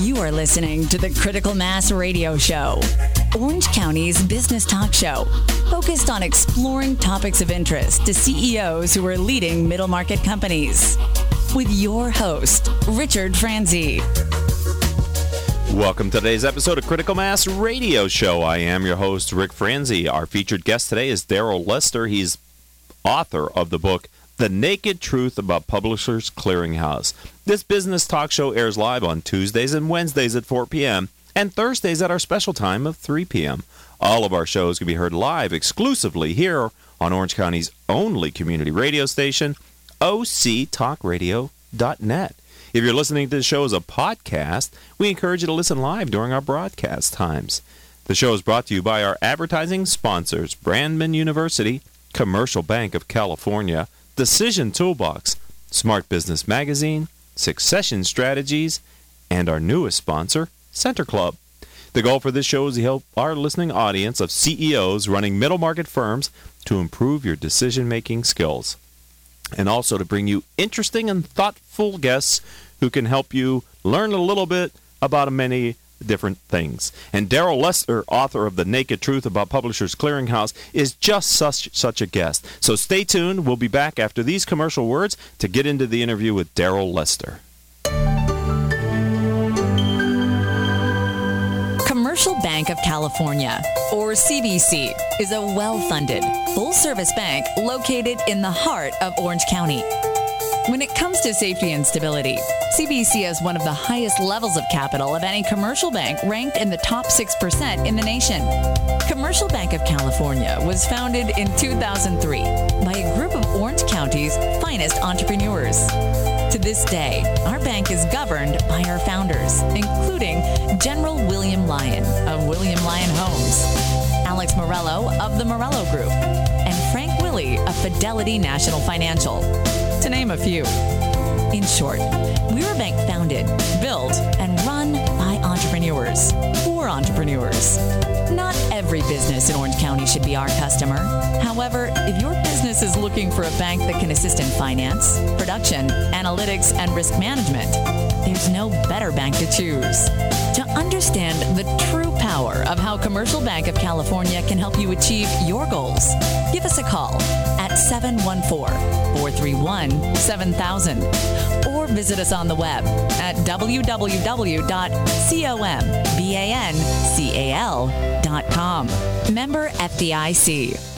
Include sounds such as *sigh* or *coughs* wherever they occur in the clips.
You are listening to the Critical Mass Radio Show, Orange County's business talk show, focused on exploring topics of interest to CEOs who are leading middle market companies. With your host, Richard Franzi. Welcome to today's episode of Critical Mass Radio Show. I am your host, Rick Franzi. Our featured guest today is Daryl Lester. He's author of the book the Naked Truth About Publishers Clearinghouse. This business talk show airs live on Tuesdays and Wednesdays at 4 p.m. and Thursdays at our special time of 3 p.m. All of our shows can be heard live exclusively here on Orange County's only community radio station, octalkradio.net. If you're listening to the show as a podcast, we encourage you to listen live during our broadcast times. The show is brought to you by our advertising sponsors, Brandman University, Commercial Bank of California, Decision Toolbox, Smart Business Magazine, Succession Strategies, and our newest sponsor, Center Club. The goal for this show is to help our listening audience of CEOs running middle market firms to improve your decision making skills. And also to bring you interesting and thoughtful guests who can help you learn a little bit about many different things. And Daryl Lester, author of The Naked Truth About Publishers Clearinghouse, is just such such a guest. So stay tuned. We'll be back after these commercial words to get into the interview with Daryl Lester. Commercial Bank of California, or CBC, is a well funded, full service bank located in the heart of Orange County. When it comes to safety and stability, CBC has one of the highest levels of capital of any commercial bank ranked in the top 6% in the nation. Commercial Bank of California was founded in 2003 by a group of Orange County's finest entrepreneurs. To this day, our bank is governed by our founders, including General William Lyon of William Lyon Homes, Alex Morello of the Morello Group, and Frank Willey of Fidelity National Financial to name a few. In short, we're a bank founded, built, and run by entrepreneurs for entrepreneurs. Not every business in Orange County should be our customer. However, if your business is looking for a bank that can assist in finance, production, analytics, and risk management, there's no better bank to choose. To understand the true power of how Commercial Bank of California can help you achieve your goals, give us a call at 714 431 7000 or visit us on the web at www.combancal.com. Member FDIC.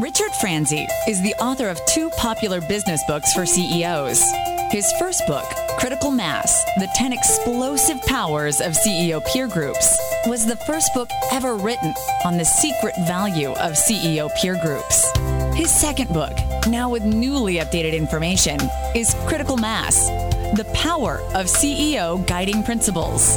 Richard Franzi is the author of two popular business books for CEOs. His first book, Critical Mass The 10 Explosive Powers of CEO Peer Groups, was the first book ever written on the secret value of CEO peer groups. His second book, now with newly updated information, is Critical Mass The Power of CEO Guiding Principles.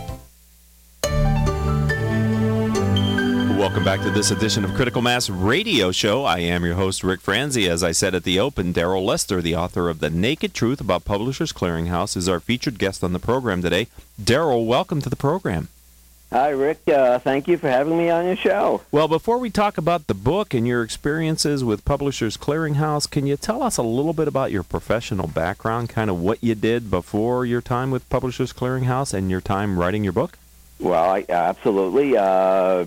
Welcome back to this edition of Critical Mass Radio Show. I am your host, Rick Franzi. As I said at the open, Daryl Lester, the author of The Naked Truth About Publishers Clearinghouse, is our featured guest on the program today. Daryl, welcome to the program. Hi, Rick. Uh, thank you for having me on your show. Well, before we talk about the book and your experiences with Publishers Clearinghouse, can you tell us a little bit about your professional background, kind of what you did before your time with Publishers Clearinghouse and your time writing your book? Well, I, absolutely. Uh,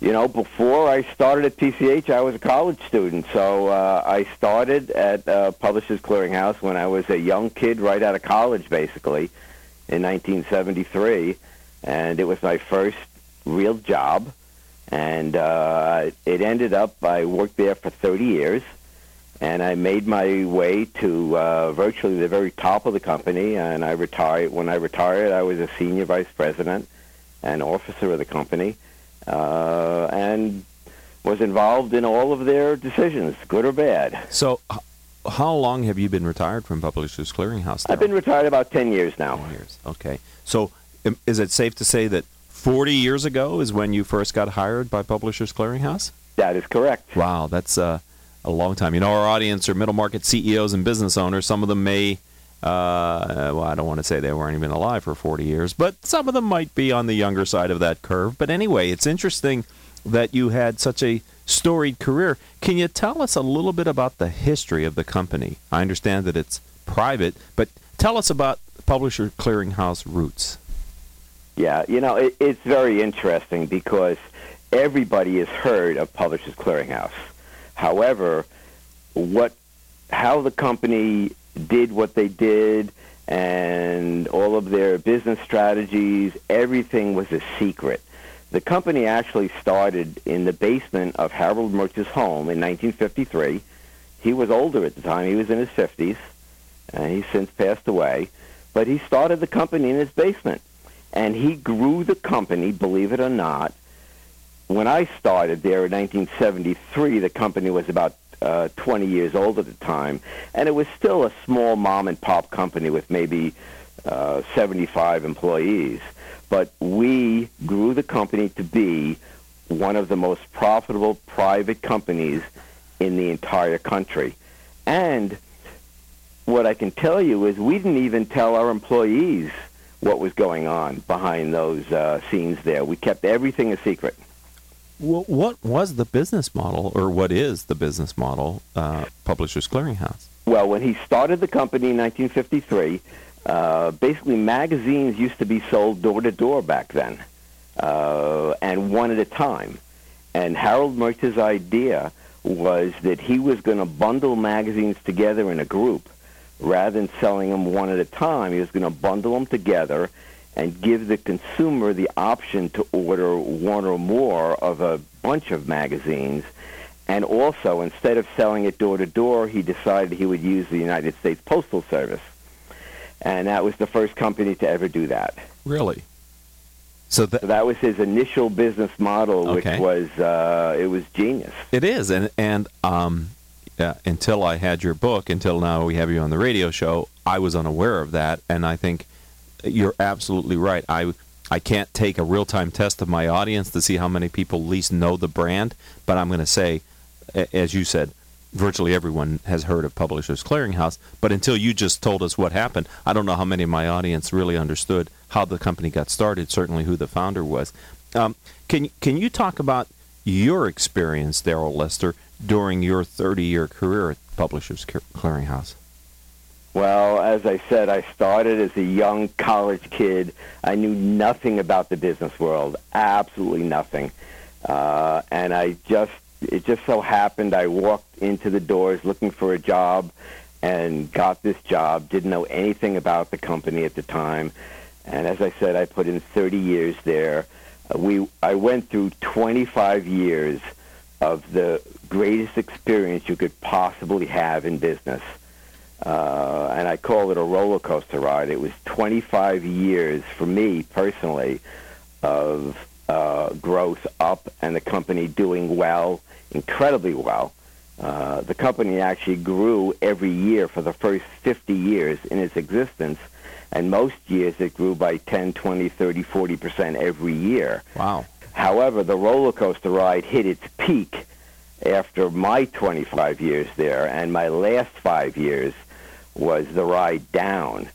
you know, before I started at PCH, I was a college student. So uh, I started at uh, Publishers Clearinghouse when I was a young kid right out of college, basically, in 1973 and it was my first real job. And uh, it ended up I worked there for 30 years, and I made my way to uh, virtually the very top of the company. And I retired. When I retired, I was a senior vice president and officer of the company, uh, and was involved in all of their decisions, good or bad. So, how long have you been retired from Publishers Clearinghouse? I've been retired about 10 years now. 10 years. Okay. So, is it safe to say that 40 years ago is when you first got hired by Publishers Clearinghouse? That is correct. Wow, that's uh, a long time. You know, our audience are middle market CEOs and business owners. Some of them may, uh, well, I don't want to say they weren't even alive for 40 years, but some of them might be on the younger side of that curve. But anyway, it's interesting that you had such a storied career. Can you tell us a little bit about the history of the company? I understand that it's private, but tell us about Publisher Clearinghouse roots. Yeah, you know, it, it's very interesting because everybody has heard of Publishers Clearinghouse. However, what how the company did what they did and all of their business strategies, everything was a secret. The company actually started in the basement of Harold Mertz's home in 1953. He was older at the time. He was in his 50s. and he's since passed away. But he started the company in his basement and he grew the company, believe it or not. When I started there in 1973, the company was about uh, 20 years old at the time, and it was still a small mom and pop company with maybe uh, 75 employees. But we grew the company to be one of the most profitable private companies in the entire country. And what I can tell you is we didn't even tell our employees what was going on behind those uh, scenes there. We kept everything a secret. What was the business model, or what is the business model, uh, Publishers Clearinghouse? Well, when he started the company in 1953, uh, basically magazines used to be sold door to door back then, uh, and one at a time. And Harold Mertz's idea was that he was going to bundle magazines together in a group rather than selling them one at a time, he was going to bundle them together and give the consumer the option to order one or more of a bunch of magazines. And also, instead of selling it door to door, he decided he would use the United States Postal Service. And that was the first company to ever do that. Really? So, th- so that was his initial business model, which okay. was uh, it was genius. It is, and and um, uh, until I had your book, until now we have you on the radio show, I was unaware of that, and I think you're absolutely right. I I can't take a real time test of my audience to see how many people at least know the brand, but I'm going to say, as you said, virtually everyone has heard of Publishers Clearinghouse. But until you just told us what happened, I don't know how many of my audience really understood how the company got started. Certainly, who the founder was. Um, can can you talk about your experience, Daryl Lester, during your 30 year career at Publishers Clearinghouse? Well, as I said, I started as a young college kid. I knew nothing about the business world, absolutely nothing. Uh, and I just, it just so happened I walked into the doors looking for a job and got this job. Didn't know anything about the company at the time. And as I said, I put in 30 years there. Uh, we, I went through 25 years of the greatest experience you could possibly have in business. Uh, and I call it a roller coaster ride. It was 25 years for me personally of uh, growth up and the company doing well, incredibly well. Uh, the company actually grew every year for the first 50 years in its existence, and most years it grew by 10, 20, 30, 40 percent every year. Wow. However, the roller coaster ride hit its peak after my 25 years there, and my last five years was the ride down,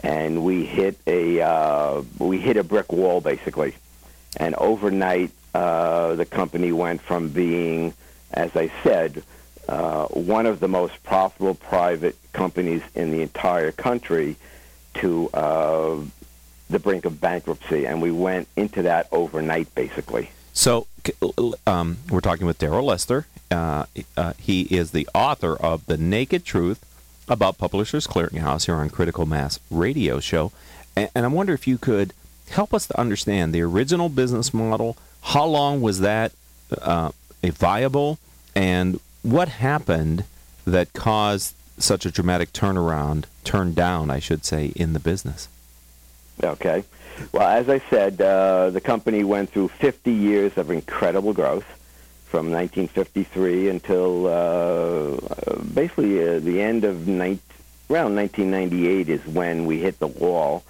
and we hit a uh, we hit a brick wall basically, And overnight, uh, the company went from being, as I said, uh, one of the most profitable private companies in the entire country to uh, the brink of bankruptcy. And we went into that overnight, basically. So um, we're talking with Daryl Lester. Uh, uh, he is the author of The Naked Truth about Publishers Clearinghouse here on Critical Mass Radio Show. And, and I wonder if you could help us to understand the original business model. How long was that uh, viable? And what happened that caused such a dramatic turnaround, turn down, I should say, in the business? Okay. Well, as I said, uh, the company went through 50 years of incredible growth from 1953 until uh, basically uh, the end of ni- around 1998 is when we hit the wall.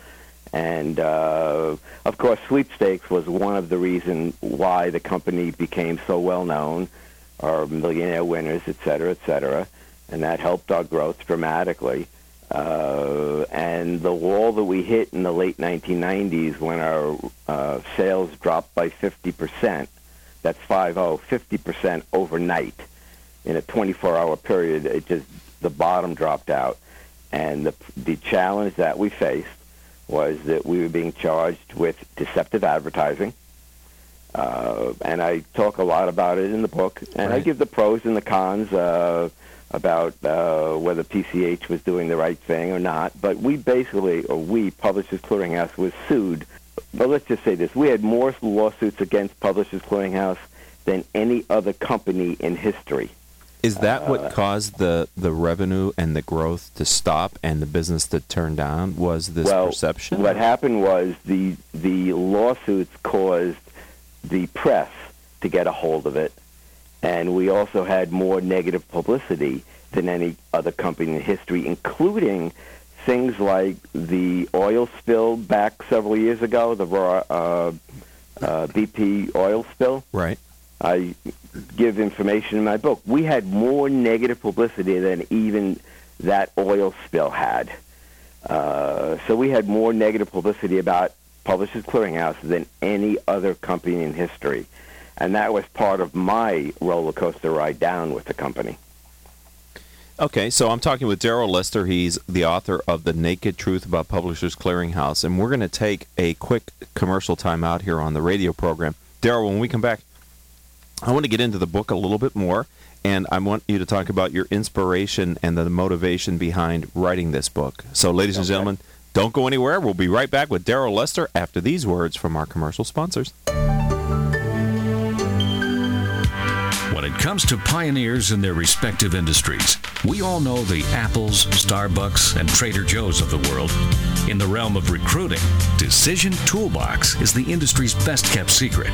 And uh, of course, sweepstakes was one of the reasons why the company became so well known, our millionaire winners, et cetera, et cetera. And that helped our growth dramatically. Uh, and the wall that we hit in the late 1990s when our uh, sales dropped by 50%, that's 5-0, 50% overnight in a 24-hour period, it just, the bottom dropped out. And the, the challenge that we faced was that we were being charged with deceptive advertising. Uh, and I talk a lot about it in the book, and right. I give the pros and the cons. Uh, about uh, whether PCH was doing the right thing or not. But we basically, or we, Publishers Clearinghouse, was sued. But let's just say this: we had more lawsuits against Publishers Clearinghouse than any other company in history. Is that uh, what caused the, the revenue and the growth to stop and the business to turn down? Was this well, perception? What happened was the the lawsuits caused the press to get a hold of it and we also had more negative publicity than any other company in history, including things like the oil spill back several years ago, the uh, uh, BP oil spill. Right. I give information in my book. We had more negative publicity than even that oil spill had. Uh, so we had more negative publicity about Publishers Clearinghouse than any other company in history and that was part of my roller coaster ride down with the company. Okay, so I'm talking with Daryl Lester. He's the author of The Naked Truth About Publishers Clearinghouse, and we're going to take a quick commercial time out here on the radio program. Daryl, when we come back, I want to get into the book a little bit more, and I want you to talk about your inspiration and the motivation behind writing this book. So, ladies okay. and gentlemen, don't go anywhere. We'll be right back with Daryl Lester after these words from our commercial sponsors. It comes to pioneers in their respective industries, we all know the Apples, Starbucks, and Trader Joe's of the world. In the realm of recruiting, Decision Toolbox is the industry's best kept secret.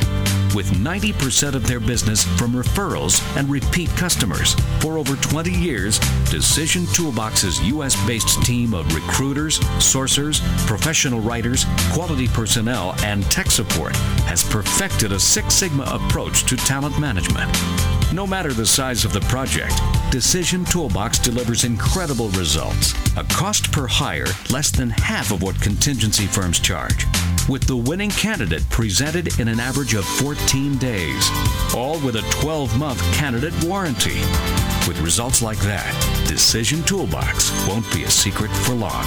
With 90% of their business from referrals and repeat customers. For over 20 years, Decision Toolbox's U.S. based team of recruiters, sourcers, professional writers, quality personnel, and tech support has perfected a Six Sigma approach to talent management. No matter the size of the project, Decision Toolbox delivers incredible results. A cost per hire less than half of what contingency firms charge, with the winning candidate presented in an average of 14 days, all with a 12 month candidate warranty. With results like that, Decision Toolbox won't be a secret for long.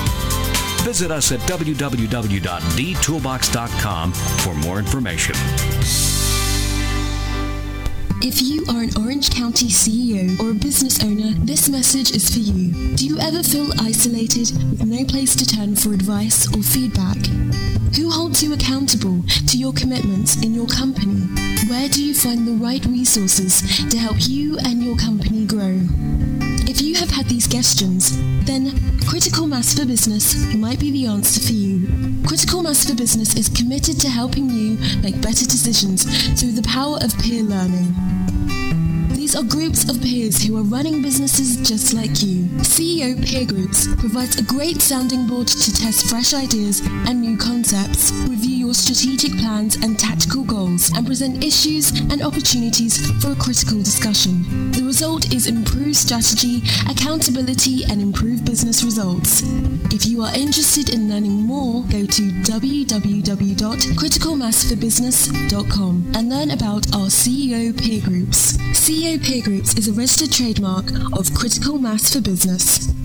Visit us at www.dtoolbox.com for more information. If you are an Orange County CEO or a business owner, this message is for you. Do you ever feel isolated with no place to turn for advice or feedback? Who holds you accountable to your commitments in your company? Where do you find the right resources to help you and your company grow? If you have had these questions, then Critical Mass for Business might be the answer for you. Critical Mass for Business is committed to helping you make better decisions through the power of peer learning. These are groups of peers who are running businesses just like you. CEO Peer Groups provides a great sounding board to test fresh ideas and new concepts, review your strategic plans and tactical goals and present issues and opportunities for a critical discussion. The result is improved strategy, accountability, and improved business results. If you are interested in learning more, go to www.criticalmassforbusiness.com and learn about our CEO peer groups. CEO peer groups is a registered trademark of Critical Mass for Business.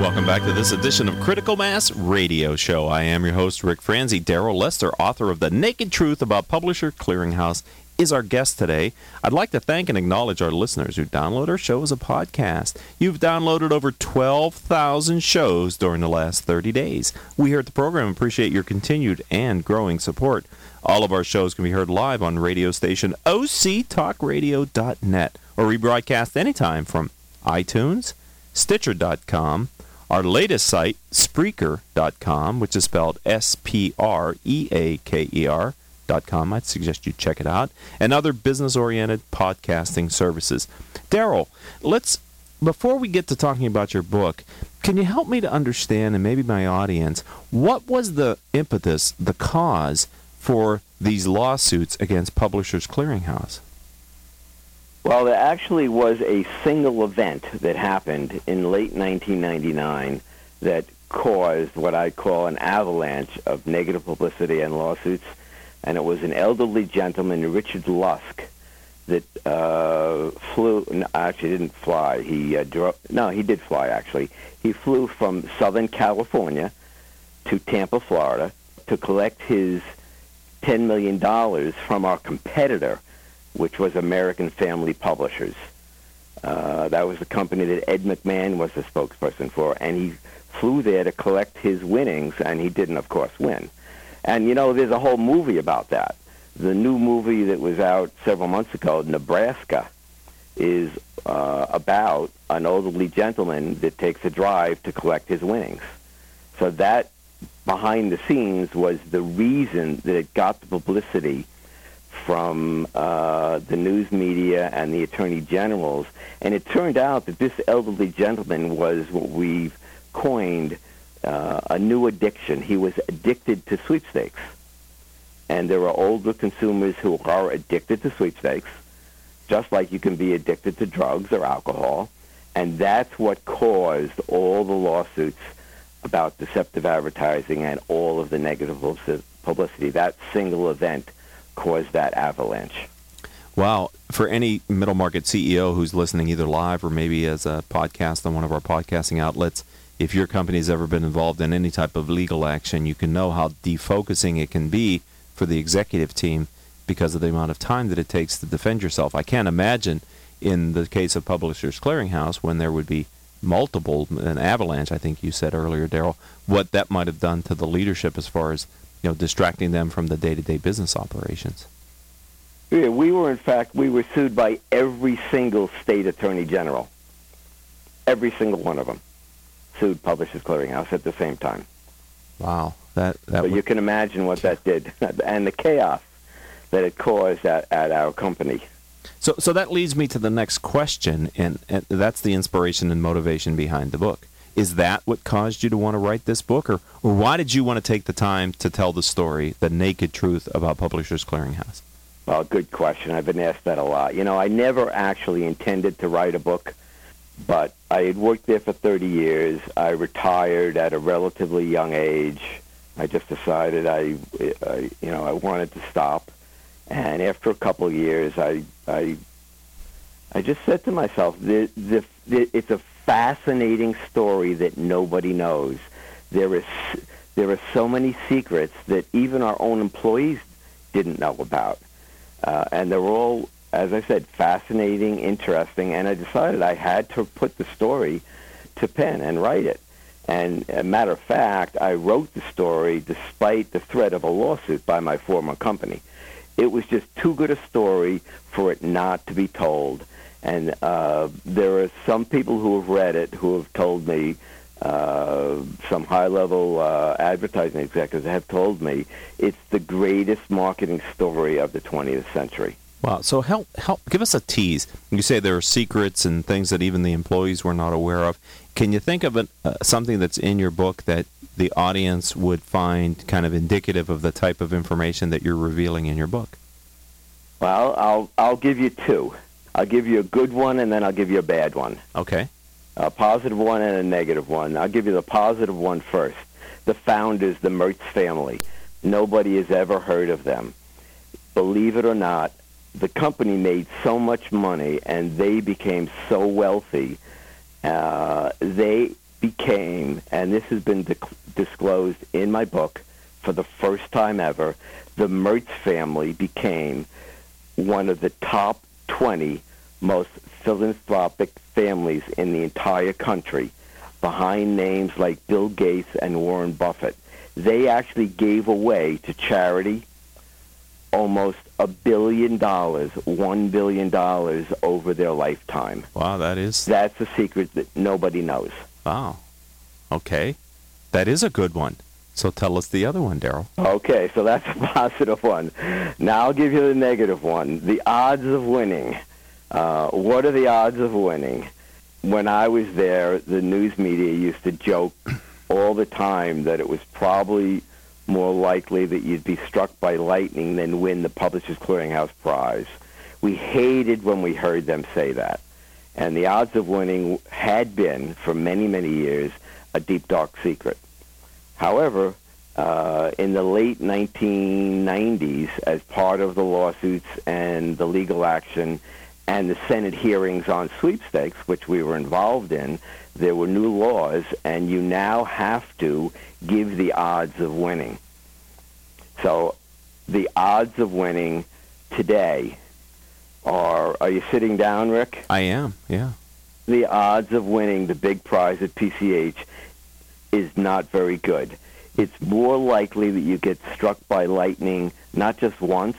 Welcome back to this edition of Critical Mass Radio Show. I am your host, Rick Franzi. Daryl Lester, author of The Naked Truth About Publisher Clearinghouse, is our guest today. I'd like to thank and acknowledge our listeners who download our show as a podcast. You've downloaded over 12,000 shows during the last 30 days. We here at the program appreciate your continued and growing support. All of our shows can be heard live on radio station octalkradio.net or rebroadcast anytime from iTunes, Stitcher.com, our latest site, Spreaker.com, which is spelled S P R E A K E R.com. I'd suggest you check it out, and other business oriented podcasting services. Daryl, let's, before we get to talking about your book, can you help me to understand, and maybe my audience, what was the impetus, the cause for these lawsuits against Publishers Clearinghouse? Well, there actually was a single event that happened in late 1999 that caused what I call an avalanche of negative publicity and lawsuits, and it was an elderly gentleman, Richard Lusk, that uh, flew. No, actually, didn't fly. He uh, drove. No, he did fly. Actually, he flew from Southern California to Tampa, Florida, to collect his ten million dollars from our competitor which was American Family Publishers. Uh, that was the company that Ed McMahon was the spokesperson for, and he flew there to collect his winnings, and he didn't, of course, win. And you know, there's a whole movie about that. The new movie that was out several months ago, Nebraska, is uh, about an elderly gentleman that takes a drive to collect his winnings. So that behind the scenes was the reason that it got the publicity from uh, the news media and the attorney generals. And it turned out that this elderly gentleman was what we've coined uh, a new addiction. He was addicted to sweepstakes. And there are older consumers who are addicted to sweepstakes, just like you can be addicted to drugs or alcohol. And that's what caused all the lawsuits about deceptive advertising and all of the negative publicity. That single event caused that avalanche. Wow. For any middle market CEO who's listening either live or maybe as a podcast on one of our podcasting outlets, if your company's ever been involved in any type of legal action, you can know how defocusing it can be for the executive team because of the amount of time that it takes to defend yourself. I can't imagine in the case of Publishers Clearinghouse when there would be multiple, an avalanche, I think you said earlier, Daryl, what that might have done to the leadership as far as you know, distracting them from the day-to-day business operations. Yeah, we were in fact we were sued by every single state attorney general. Every single one of them sued Publishers Clearinghouse at the same time. Wow, that that. So you can imagine what that did, *laughs* and the chaos that it caused at, at our company. So, so that leads me to the next question, and, and that's the inspiration and motivation behind the book. Is that what caused you to want to write this book, or, or why did you want to take the time to tell the story, the naked truth about Publishers Clearinghouse? Well, good question. I've been asked that a lot. You know, I never actually intended to write a book, but I had worked there for 30 years. I retired at a relatively young age. I just decided I, I you know, I wanted to stop. And after a couple of years, I, I, I just said to myself, the, the, the, it's a fascinating story that nobody knows. There is there are so many secrets that even our own employees didn't know about, uh, and they're all, as I said, fascinating, interesting. And I decided I had to put the story to pen and write it. And a matter of fact, I wrote the story despite the threat of a lawsuit by my former company. It was just too good a story for it not to be told. And uh, there are some people who have read it who have told me, uh, some high-level uh, advertising executives have told me it's the greatest marketing story of the 20th century. Wow. So help help give us a tease. You say there are secrets and things that even the employees were not aware of. Can you think of it, uh, something that's in your book that the audience would find kind of indicative of the type of information that you're revealing in your book? Well, I'll I'll give you two. I'll give you a good one and then I'll give you a bad one. Okay. A positive one and a negative one. I'll give you the positive one first. The founders, the Mertz family. Nobody has ever heard of them. Believe it or not, the company made so much money and they became so wealthy. Uh, they became, and this has been disclosed in my book for the first time ever, the Mertz family became one of the top 20 most philanthropic families in the entire country, behind names like Bill Gates and Warren Buffett. They actually gave away to charity almost a billion dollars, one billion dollars over their lifetime. Wow, that is. That's a secret that nobody knows. Wow. Okay. That is a good one. So tell us the other one, Daryl. Okay, so that's a *laughs* positive one. Now I'll give you the negative one. The odds of winning. Uh, what are the odds of winning? When I was there, the news media used to joke *coughs* all the time that it was probably more likely that you'd be struck by lightning than win the Publishers Clearinghouse Prize. We hated when we heard them say that. And the odds of winning had been, for many, many years, a deep, dark secret. However, uh, in the late 1990s, as part of the lawsuits and the legal action and the Senate hearings on sweepstakes, which we were involved in, there were new laws, and you now have to give the odds of winning. So the odds of winning today are, are you sitting down, Rick? I am, yeah. The odds of winning the big prize at PCH is not very good. It's more likely that you get struck by lightning not just once,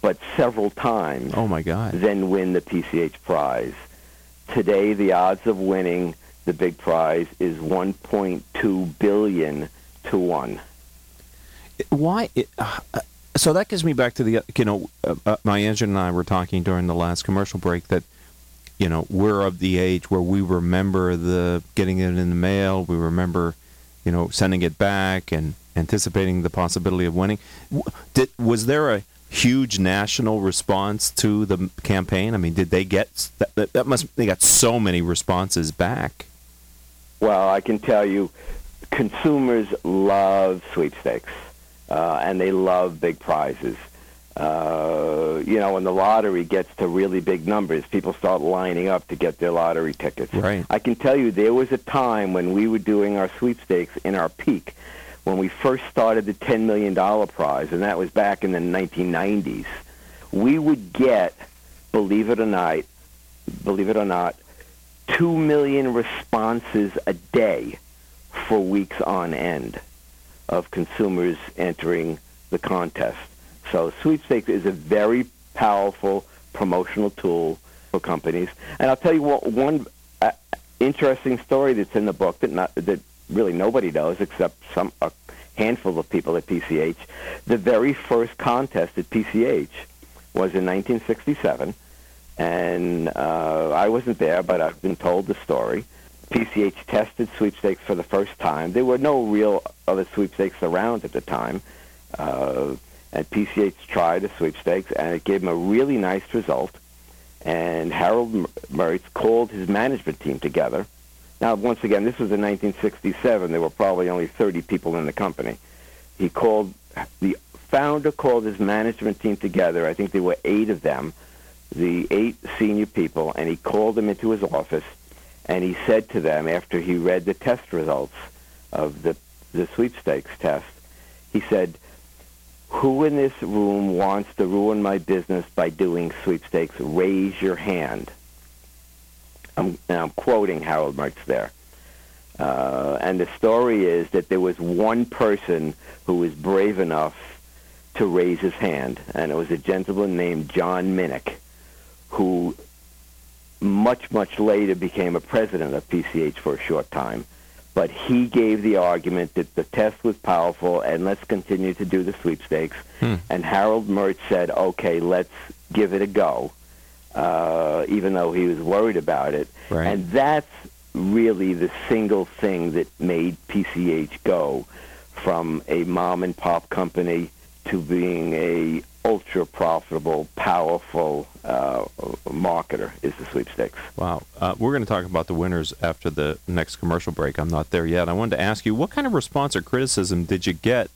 but several times. Oh my God! Then win the PCH prize. Today, the odds of winning the big prize is 1.2 billion to one. Why? Uh, so that gives me back to the you know uh, uh, my agent and I were talking during the last commercial break that you know we're of the age where we remember the getting it in the mail. We remember you know sending it back and anticipating the possibility of winning. Did, was there a huge national response to the campaign? I mean, did they get that, that must they got so many responses back? Well, I can tell you, consumers love sweepstakes, uh, and they love big prizes. Uh, you know, when the lottery gets to really big numbers, people start lining up to get their lottery tickets. Right. I can tell you there was a time when we were doing our sweepstakes in our peak, when we first started the $10 million prize, and that was back in the 1990s. We would get, believe it or not, believe it or not, 2 million responses a day for weeks on end of consumers entering the contest. So sweepstakes is a very powerful promotional tool for companies. And I'll tell you what, one uh, interesting story that's in the book that not, that really nobody knows except some a handful of people at PCH. The very first contest at PCH was in 1967 and uh, I wasn't there, but I've been told the story. PCH tested sweepstakes for the first time. There were no real other sweepstakes around at the time. Uh, and PCH tried a sweepstakes, and it gave him a really nice result. And Harold Mertz called his management team together. Now, once again, this was in 1967. There were probably only 30 people in the company. He called, the founder called his management team together. I think there were eight of them the eight senior people, and he called them into his office, and he said to them after he read the test results of the the sweepstakes test, he said, "Who in this room wants to ruin my business by doing sweepstakes? Raise your hand." I'm, I'm quoting Harold Mertz there. Uh, and the story is that there was one person who was brave enough to raise his hand, and it was a gentleman named John Minnick, who much, much later became a president of PCH for a short time. But he gave the argument that the test was powerful and let's continue to do the sweepstakes. Hmm. And Harold Mertz said, okay, let's give it a go, uh, even though he was worried about it. Right. And that's really the single thing that made PCH go from a mom and pop company to being a ultra profitable, powerful uh, marketer is the sweepstakes. Wow. Uh, we're going to talk about the winners after the next commercial break. I'm not there yet. I wanted to ask you, what kind of response or criticism did you get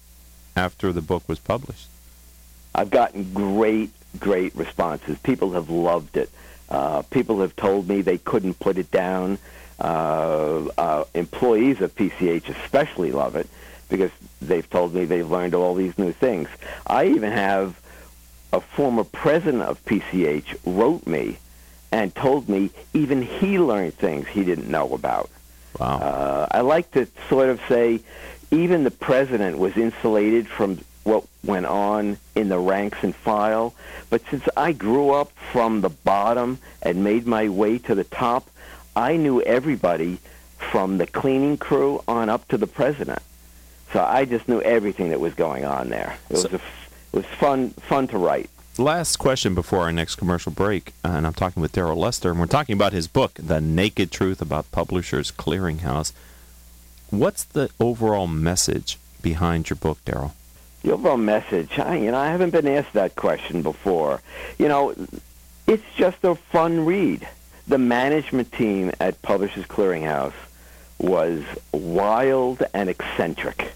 after the book was published? I've gotten great, great responses. People have loved it. Uh, people have told me they couldn't put it down. Uh, uh, employees of PCH especially love it because they've told me they've learned all these new things. I even have a former president of PCH wrote me and told me even he learned things he didn't know about. Wow. Uh, I like to sort of say even the president was insulated from what went on in the ranks and file. But since I grew up from the bottom and made my way to the top, I knew everybody from the cleaning crew on up to the president. So I just knew everything that was going on there. It was So- a f it was fun fun to write. Last question before our next commercial break, uh, and I'm talking with Daryl Lester, and we're talking about his book, The Naked Truth About Publishers Clearinghouse. What's the overall message behind your book, Daryl? The overall message, I, you know, I haven't been asked that question before. You know, it's just a fun read. The management team at Publishers Clearinghouse was wild and eccentric,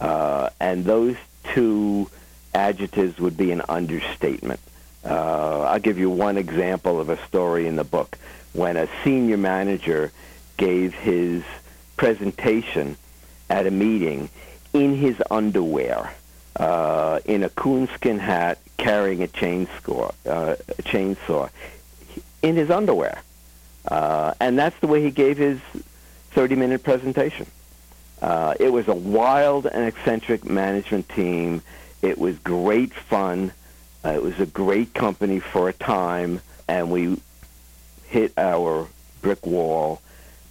uh, and those two adjectives would be an understatement. Uh, I'll give you one example of a story in the book. When a senior manager gave his presentation at a meeting in his underwear, uh, in a coonskin hat, carrying a chainsaw, uh, a chainsaw, in his underwear, uh, and that's the way he gave his 30-minute presentation. Uh, it was a wild and eccentric management team. It was great fun. Uh, it was a great company for a time, and we hit our brick wall.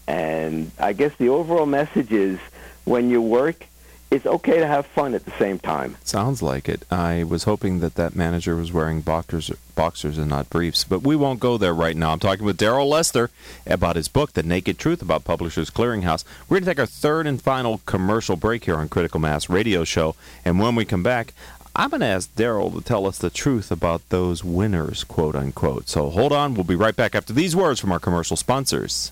And I guess the overall message is when you work, it's okay to have fun at the same time. Sounds like it. I was hoping that that manager was wearing boxers, boxers and not briefs, but we won't go there right now. I'm talking with Daryl Lester about his book, The Naked Truth About Publishers Clearinghouse. We're going to take our third and final commercial break here on Critical Mass Radio Show, and when we come back, I'm going to ask Daryl to tell us the truth about those winners, quote unquote. So hold on. We'll be right back after these words from our commercial sponsors.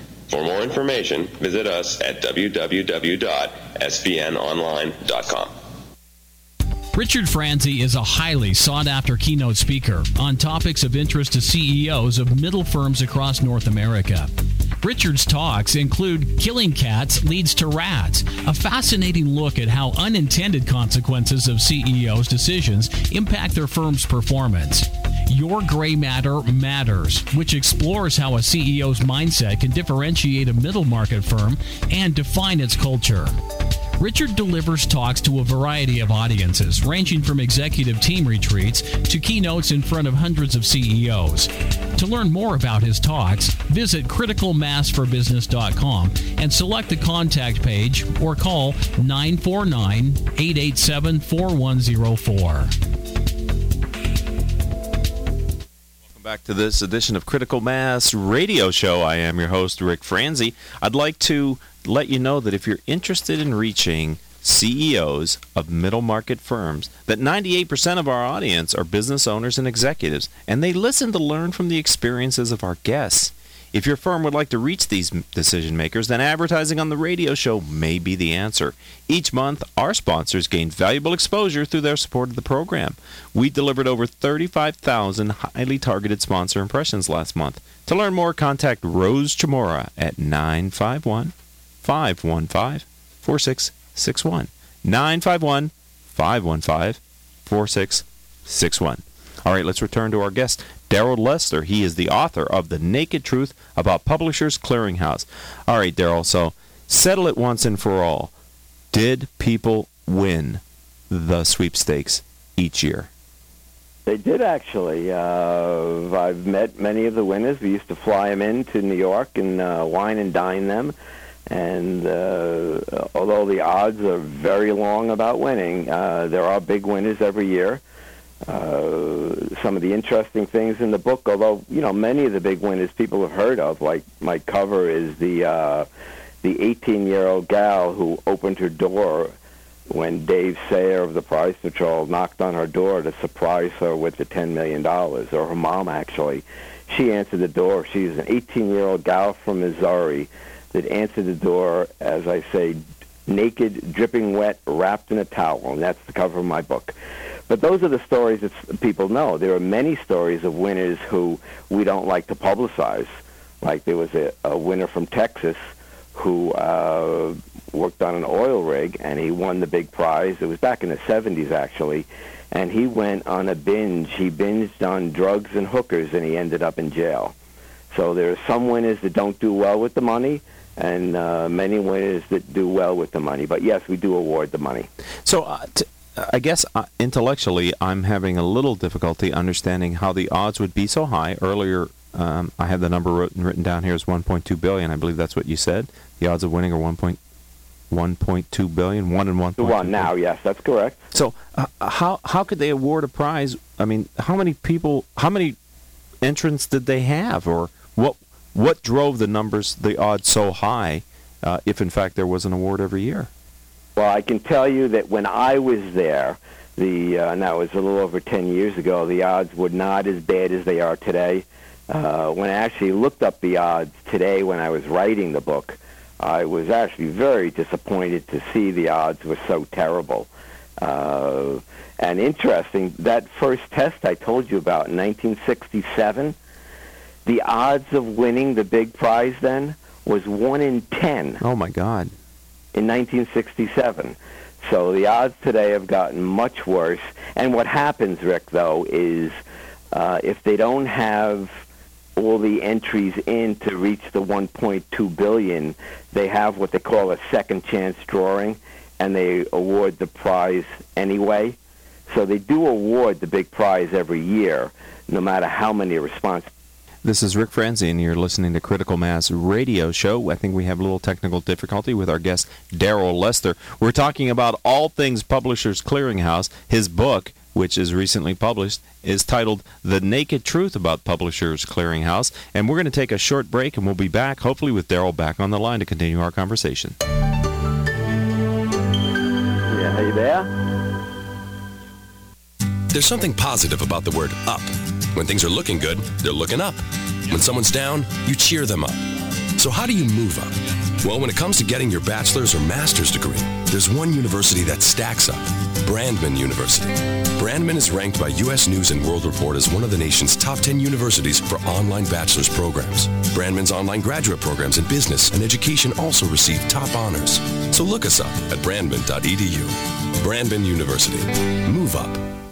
For more information, visit us at www.sbnonline.com. Richard Franzi is a highly sought after keynote speaker on topics of interest to CEOs of middle firms across North America. Richard's talks include Killing Cats Leads to Rats, a fascinating look at how unintended consequences of CEOs' decisions impact their firm's performance. Your Gray Matter Matters, which explores how a CEO's mindset can differentiate a middle market firm and define its culture. Richard delivers talks to a variety of audiences, ranging from executive team retreats to keynotes in front of hundreds of CEOs. To learn more about his talks, visit criticalmassforbusiness.com and select the contact page or call 949 887 4104. Back to this edition of Critical Mass Radio Show. I am your host, Rick Franzi. I'd like to let you know that if you're interested in reaching CEOs of middle market firms, that 98% of our audience are business owners and executives, and they listen to learn from the experiences of our guests. If your firm would like to reach these decision makers, then advertising on the radio show may be the answer. Each month, our sponsors gain valuable exposure through their support of the program. We delivered over 35,000 highly targeted sponsor impressions last month. To learn more, contact Rose Chamora at 951 515 4661. 951 515 4661. All right, let's return to our guest, Darrell Lester. He is the author of The Naked Truth About Publishers Clearinghouse. All right, Darrell, so settle it once and for all. Did people win the sweepstakes each year? They did actually. Uh, I've met many of the winners. We used to fly them in to New York and uh, wine and dine them. And uh, although the odds are very long about winning, uh, there are big winners every year. Uh, some of the interesting things in the book, although you know many of the big winners people have heard of, like my cover is the uh, the 18-year-old gal who opened her door when Dave Sayer of the Prize Patrol knocked on her door to surprise her with the $10 million, or her mom actually. She answered the door. She's an 18-year-old gal from Missouri that answered the door, as I say, naked, dripping wet, wrapped in a towel, and that's the cover of my book. But those are the stories that people know. There are many stories of winners who we don't like to publicize. Like there was a, a winner from Texas who uh, worked on an oil rig and he won the big prize. It was back in the 70s actually. And he went on a binge. He binged on drugs and hookers and he ended up in jail. So there are some winners that don't do well with the money and uh, many winners that do well with the money. But yes, we do award the money. So uh, t- I guess uh, intellectually, I'm having a little difficulty understanding how the odds would be so high. Earlier, um, I had the number written, written down here as 1.2 billion. I believe that's what you said. The odds of winning are 1.1.2 billion, one and one. The one now, yes, that's correct. So, uh, how how could they award a prize? I mean, how many people, how many entrants did they have, or what what drove the numbers, the odds so high? Uh, if in fact there was an award every year. Well, I can tell you that when I was there, the uh, now it was a little over 10 years ago, the odds were not as bad as they are today. Uh, when I actually looked up the odds today when I was writing the book, I was actually very disappointed to see the odds were so terrible. Uh, and interesting, that first test I told you about in 1967, the odds of winning the big prize then was 1 in 10. Oh, my God in 1967. So the odds today have gotten much worse. And what happens, Rick, though, is uh, if they don't have all the entries in to reach the 1.2 billion, they have what they call a second chance drawing, and they award the prize anyway. So they do award the big prize every year, no matter how many response this is Rick Franzi, and you're listening to Critical Mass Radio Show. I think we have a little technical difficulty with our guest, Darrell Lester. We're talking about all things Publishers Clearinghouse. His book, which is recently published, is titled The Naked Truth About Publishers Clearinghouse. And we're going to take a short break, and we'll be back, hopefully, with Darrell back on the line to continue our conversation. Yeah, are you there? There's something positive about the word up. When things are looking good, they're looking up. When someone's down, you cheer them up. So how do you move up? Well, when it comes to getting your bachelor's or master's degree, there's one university that stacks up. Brandman University. Brandman is ranked by U.S. News and World Report as one of the nation's top 10 universities for online bachelor's programs. Brandman's online graduate programs in business and education also receive top honors. So look us up at brandman.edu. Brandman University. Move up.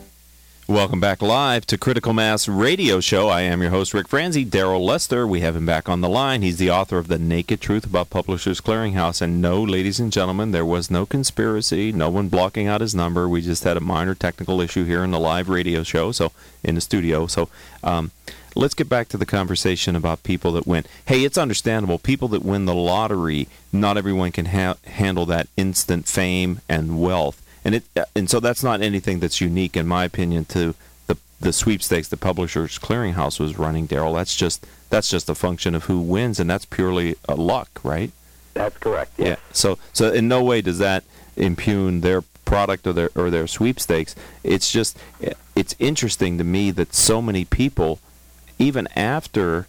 Welcome back live to Critical Mass Radio Show. I am your host, Rick Franzi. Darrell Lester, we have him back on the line. He's the author of The Naked Truth About Publishers Clearinghouse. And no, ladies and gentlemen, there was no conspiracy, no one blocking out his number. We just had a minor technical issue here in the live radio show, so in the studio. So um, let's get back to the conversation about people that win. Hey, it's understandable. People that win the lottery, not everyone can ha- handle that instant fame and wealth and it uh, and so that's not anything that's unique, in my opinion, to the the sweepstakes the Publishers Clearinghouse was running. Darrell, that's just that's just a function of who wins, and that's purely a luck, right? That's correct. Yes. Yeah. So so in no way does that impugn their product or their or their sweepstakes. It's just uh, it's interesting to me that so many people, even after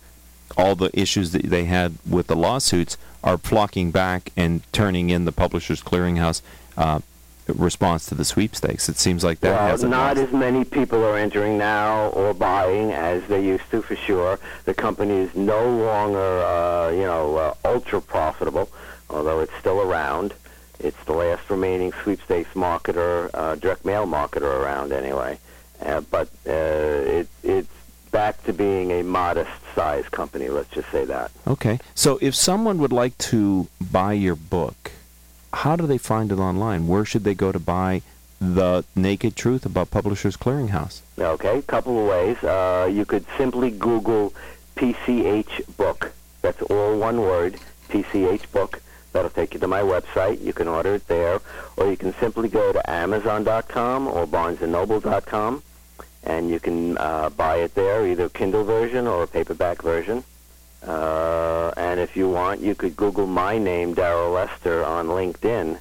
all the issues that they had with the lawsuits, are flocking back and turning in the Publishers Clearinghouse uh, response to the sweepstakes. It seems like that well, hasn't. Not as many people are entering now or buying as they used to, for sure. The company is no longer, uh, you know, uh, ultra profitable, although it's still around. It's the last remaining sweepstakes marketer, uh, direct mail marketer around, anyway. Uh, but uh, it, it's back to being a modest size company. Let's just say that. Okay. So if someone would like to buy your book how do they find it online? Where should they go to buy the naked truth about Publishers Clearinghouse? Okay, a couple of ways. Uh, you could simply Google PCH book. That's all one word, PCH book. That'll take you to my website. You can order it there, or you can simply go to Amazon.com or BarnesandNoble.com, and you can uh, buy it there, either Kindle version or a paperback version. Uh, and if you want, you could Google my name, Darrell Lester, on LinkedIn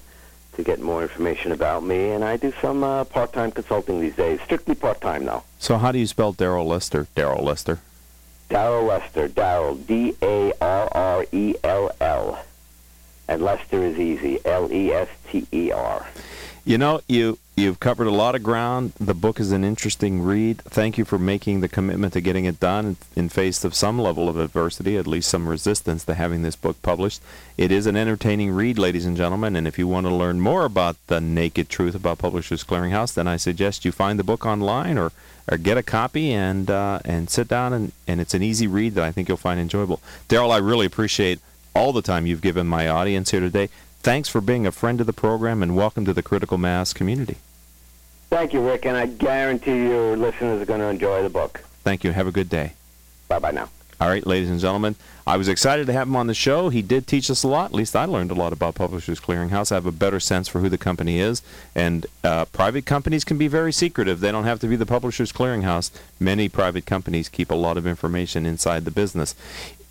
to get more information about me. And I do some uh, part-time consulting these days, strictly part-time now. So how do you spell Darrell Lester? Darrell Lester. Darrell Lester. Darrell. D-A-R-R-E-L-L. And Lester is easy. L-E-S-T-E-R. You know, you You've covered a lot of ground. The book is an interesting read. Thank you for making the commitment to getting it done in face of some level of adversity, at least some resistance to having this book published. It is an entertaining read, ladies and gentlemen, and if you want to learn more about the naked truth about Publishers Clearinghouse, then I suggest you find the book online or, or get a copy and uh, and sit down and, and it's an easy read that I think you'll find enjoyable. Darrell, I really appreciate all the time you've given my audience here today. Thanks for being a friend of the program and welcome to the Critical Mass community. Thank you, Rick, and I guarantee your listeners are going to enjoy the book. Thank you. Have a good day. Bye bye now. All right, ladies and gentlemen, I was excited to have him on the show. He did teach us a lot. At least I learned a lot about Publishers Clearinghouse. I have a better sense for who the company is. And uh, private companies can be very secretive. They don't have to be the Publishers Clearinghouse. Many private companies keep a lot of information inside the business.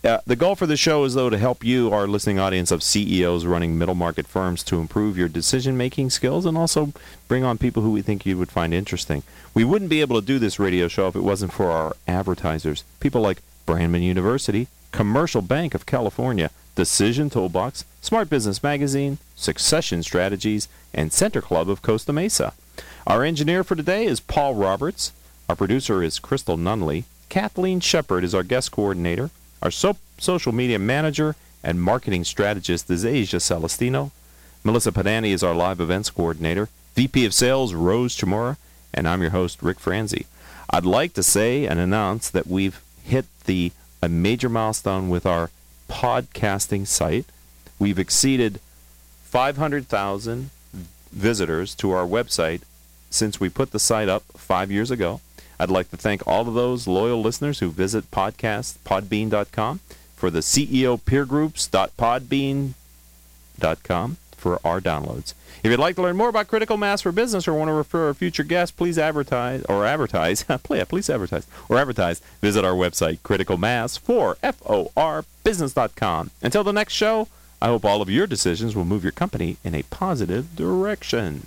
Uh, the goal for the show is, though, to help you, our listening audience of CEOs running middle market firms, to improve your decision making skills and also bring on people who we think you would find interesting. We wouldn't be able to do this radio show if it wasn't for our advertisers. People like Brandman University, Commercial Bank of California, Decision Toolbox, Smart Business Magazine, Succession Strategies, and Center Club of Costa Mesa. Our engineer for today is Paul Roberts. Our producer is Crystal Nunley. Kathleen Shepard is our guest coordinator. Our so- social media manager and marketing strategist is Asia Celestino. Melissa Padani is our live events coordinator. VP of Sales, Rose Chamora. And I'm your host, Rick Franzi. I'd like to say and announce that we've hit the a major milestone with our podcasting site. We've exceeded 500,000 visitors to our website since we put the site up five years ago. I'd like to thank all of those loyal listeners who visit podcast podbean.com for the CEO peer groups.podbean.com for our downloads. If you'd like to learn more about critical mass for business or want to refer a future guest, please advertise or advertise. *laughs* play, please advertise or advertise. Visit our website criticalmass for F O R business.com. Until the next show, I hope all of your decisions will move your company in a positive direction